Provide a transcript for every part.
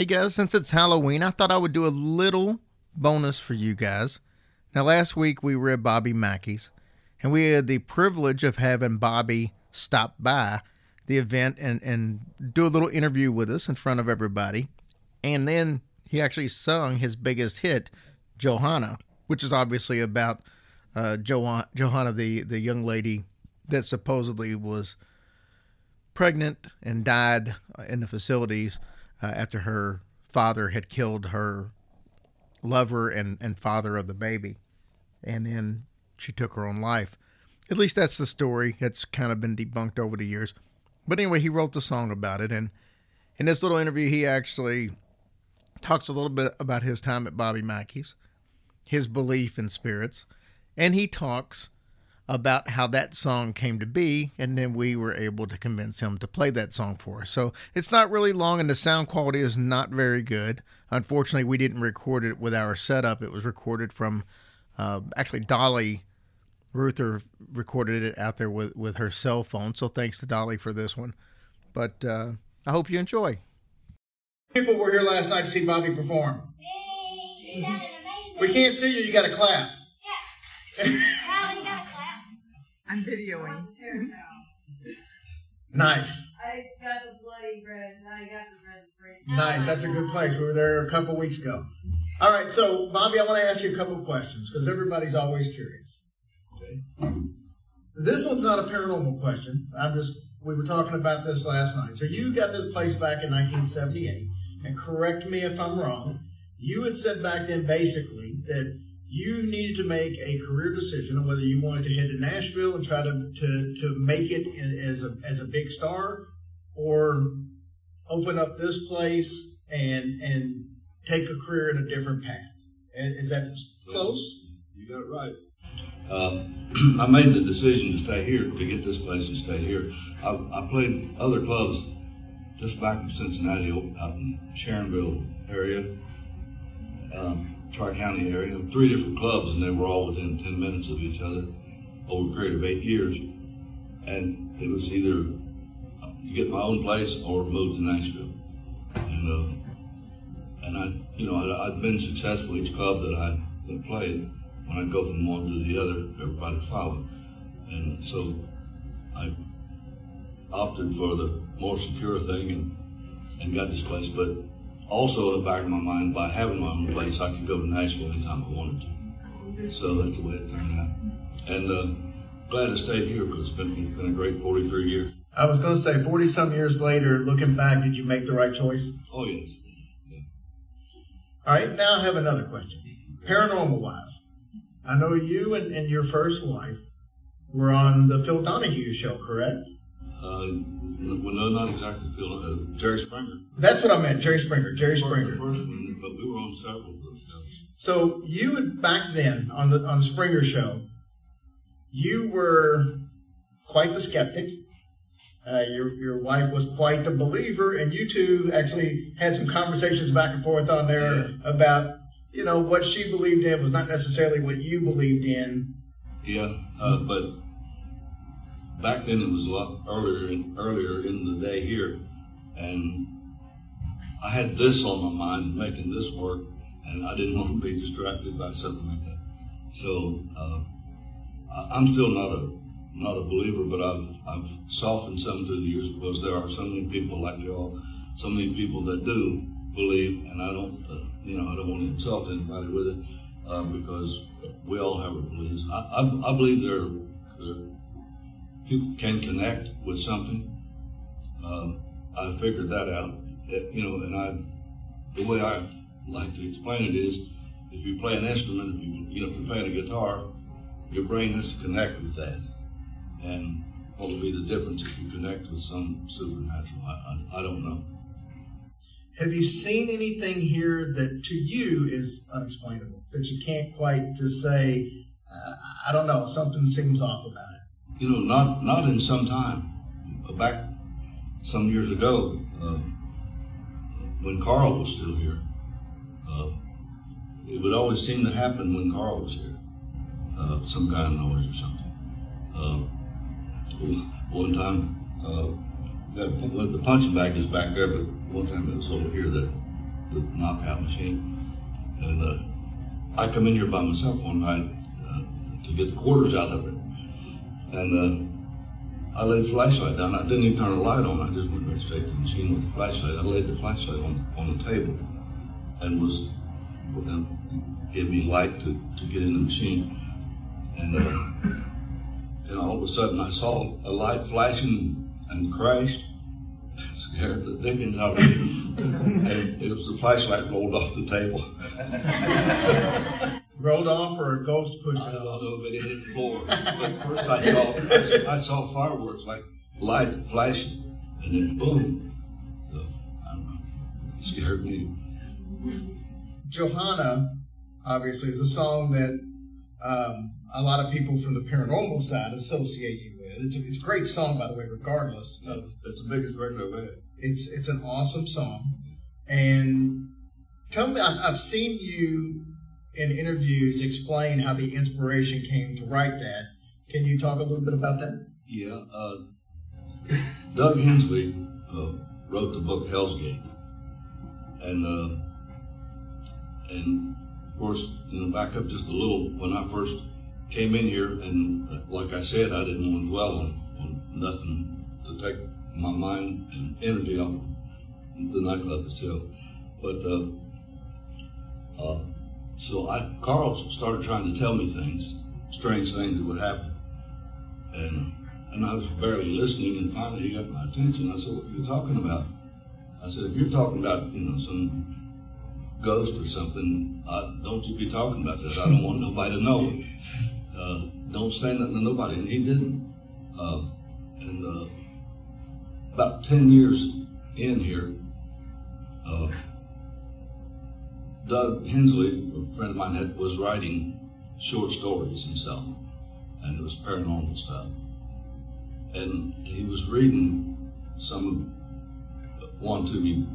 Hey guys, since it's Halloween, I thought I would do a little bonus for you guys. Now, last week we were at Bobby Mackey's, and we had the privilege of having Bobby stop by the event and, and do a little interview with us in front of everybody. And then he actually sung his biggest hit, Johanna, which is obviously about uh, jo- Johanna, the, the young lady that supposedly was pregnant and died in the facilities uh, after her father had killed her lover and, and father of the baby. And then she took her own life. At least that's the story. It's kind of been debunked over the years. But anyway, he wrote the song about it. And in this little interview, he actually talks a little bit about his time at Bobby Mackey's, his belief in spirits, and he talks about how that song came to be, and then we were able to convince him to play that song for us. So it's not really long, and the sound quality is not very good. Unfortunately, we didn't record it with our setup. It was recorded from uh, actually Dolly Ruther recorded it out there with, with her cell phone. So thanks to Dolly for this one. But uh, I hope you enjoy. People were here last night to see Bobby perform. Hey, that amazing. We can't see you. You got to clap. Yeah. I'm videoing. Nice. I got the bloody bread, and I got the bread brace. Nice. That's a good place. We were there a couple weeks ago. All right. So, Bobby, I want to ask you a couple of questions because everybody's always curious. Okay. This one's not a paranormal question. I'm just, we were talking about this last night. So, you got this place back in 1978, and correct me if I'm wrong. You had said back then basically that you needed to make a career decision on whether you wanted to head to Nashville and try to, to, to make it in, as a as a big star, or open up this place and and take a career in a different path. Is that close? You got it right. Um, I made the decision to stay here, to get this place and stay here. I, I played other clubs just back in Cincinnati, out in Sharonville area, um, Tri County area, three different clubs, and they were all within 10 minutes of each other over a period of eight years. And it was either you get my own place or move to Nashville. And, uh, and I, you know, I, I'd been successful each club that I that played. When I'd go from one to the other, everybody followed. And so I opted for the more secure thing and, and got this place. But also in the back of my mind, by having my own place, I could go to Nashville anytime I wanted to. So that's the way it turned out. And uh, glad to stay here because it's been, it's been a great 43 years. I was going to say, 40 some years later, looking back, did you make the right choice? Oh, yes. Yeah. All right, now I have another question. Paranormal wise, I know you and, and your first wife were on the Phil Donahue show, correct? Uh, well, no, not exactly Phil. Uh, Jerry Springer. That's what I meant, Jerry Springer. Jerry The Springer. first one, but we were on several of those shows. So you back then on the on Springer show, you were quite the skeptic. Uh, your your wife was quite the believer, and you two actually had some conversations back and forth on there about you know what she believed in was not necessarily what you believed in. Yeah, uh, but back then it was a lot earlier in, earlier in the day here, and I had this on my mind, making this work, and I didn't want to be distracted by something like that. So uh, I'm still not a not a believer, but I've I've softened some through the years because there are so many people like y'all, so many people that do believe, and I don't, uh, you know, I don't want to insult anybody with it uh, because we all have our beliefs. I, I, I believe there, there people can connect with something. Um, I figured that out, It- you know, and I, the way I like to explain it is, if you play an instrument, if you, you know, if you're playing a guitar, your brain has to connect with that. And what would be the difference if you connect with some supernatural? I, I, I don't know. Have you seen anything here that to you is unexplainable that you can't quite just say, uh, I don't know, something seems off about it? You know, not not in some time. Back some years ago, uh, when Carl was still here, uh, it would always seem to happen when Carl was here. Uh, some kind of noise or something. Uh, one time, uh, well, the punching bag is back there, but one time it was over here that the knockout machine. And uh, I come in here by myself one night to get the quarters out of it. And uh, I laid the flashlight down. I didn't even turn the light on. I just went right straight to the machine with the flashlight. I laid the flashlight on, on the table and was uh, give me light to, to get in the machine. And, uh, and all of a sudden I saw a light flashing and crashed. Scared the dickens out of me. and it was the flashlight rolled off the table. Rolled off or a ghost pushed I it don't off? know if it hit the floor. But first I saw I saw fireworks like lights flashing and then boom. So, I don't know. It scared me. Johanna, obviously, is a song that um, a lot of people from the paranormal side associate you with. It's a, it's a great song, by the way, regardless of It's the biggest record I've had. it's it's an awesome song. And tell me, I've seen you in interviews explain how the inspiration came to write that. Can you talk a little bit about that? Yeah, uh, Doug Hensley uh, wrote the book Hell's Gate, and uh, and of course, you know, back up just a little. When I first came in here, and uh, like I said, I didn't want to dwell on, on nothing to take my mind and energy off the nightclub itself. But uh, uh, so I, Carl started trying to tell me things, strange things that would happen, and and I was barely listening, and finally he got my attention. I said, "What are you talking about?" I said, "If you're talking about, you know, some ghost or something, uh, don't you be talking about that. I don't want nobody to know. Uh, don't say nothing to nobody." And he didn't. Uh, and uh, about ten years in here, uh, Doug Hensley, a friend of mine, had, was writing short stories himself, and it was paranormal stuff. And he was reading some one to me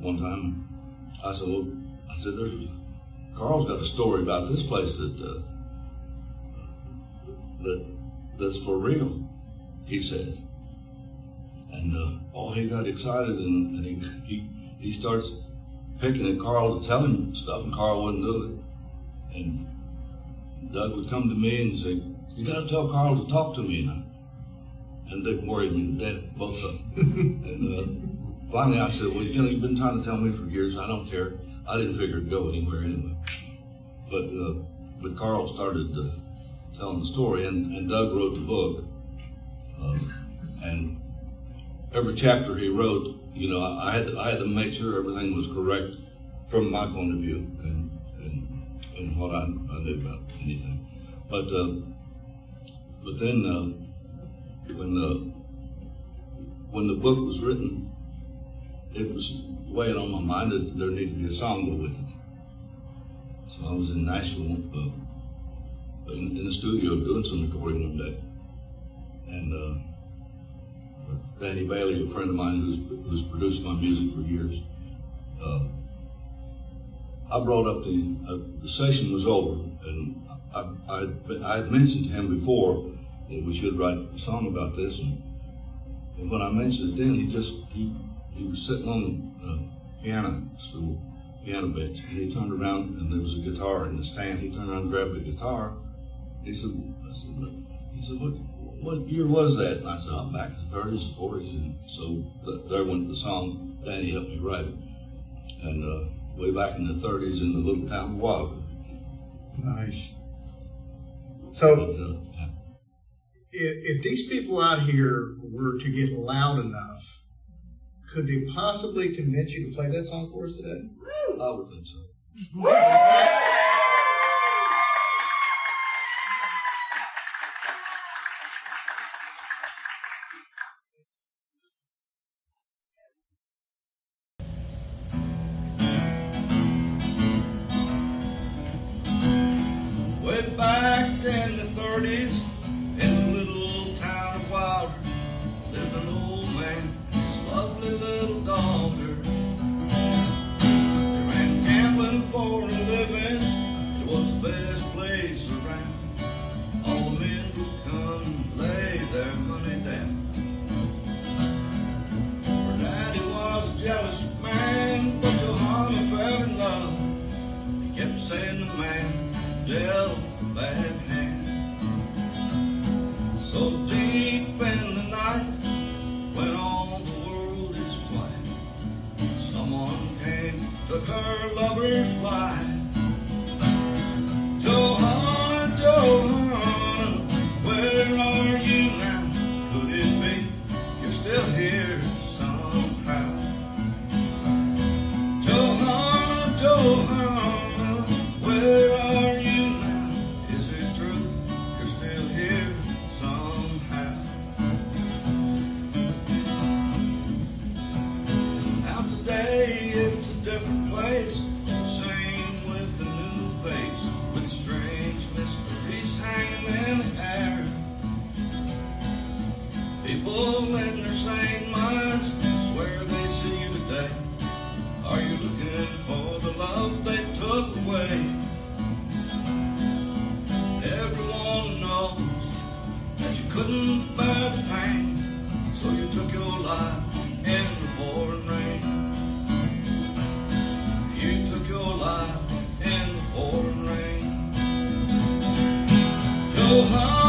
one time. I said, "Well, I said, there's Carl's got a story about this place that uh, that that's for real." He says, and uh, oh, he got excited, and, and he, he he starts picking at Carl to tell him stuff, and Carl wouldn't do it. And Doug would come to me and say, "You got to tell Carl to talk to me." And, I, and they worried me to death, both of them. and uh, finally, I said, "Well, you know, you've been trying to tell me for years. I don't care. I didn't figure it'd go anywhere anyway." But uh, but Carl started uh, telling the story, and, and Doug wrote the book, um, and every chapter he wrote, you know, I, had to, I had to make sure everything was correct from my point of view and and, and what I, I knew about anything. But uh, but then uh, when the when the book was written, it was weighing on my mind that there needed to be a song go with it. So I was in Nashville uh, in, in the studio doing some recording one day, and. Danny Bailey, a friend of mine who's who's produced my music for years. Uh, I brought up the uh, the session was over, and I, I I had mentioned to him before that we should write a song about this, and, and when I mentioned it, then he just he he was sitting on the uh, piano stool, piano bench, and he turned around and there was a guitar in the stand. He turned around and grabbed the guitar. He said, I said, he said, what what year was that? And I said, oh, back in the 30s and 40s. And so th- there went the song. Danny helped me write it. And uh, way back in the 30s in the little town of Wildwood. Nice. But, So, uh, yeah. if, if these people out here were to get loud enough, could they possibly convince you to play that song for us today? I would think so. People in their sane minds swear they see you today. Are you looking for the love they took away? Everyone knows that you couldn't bear the pain, so you took your life in the pouring rain. You took your life in the pouring rain. Joe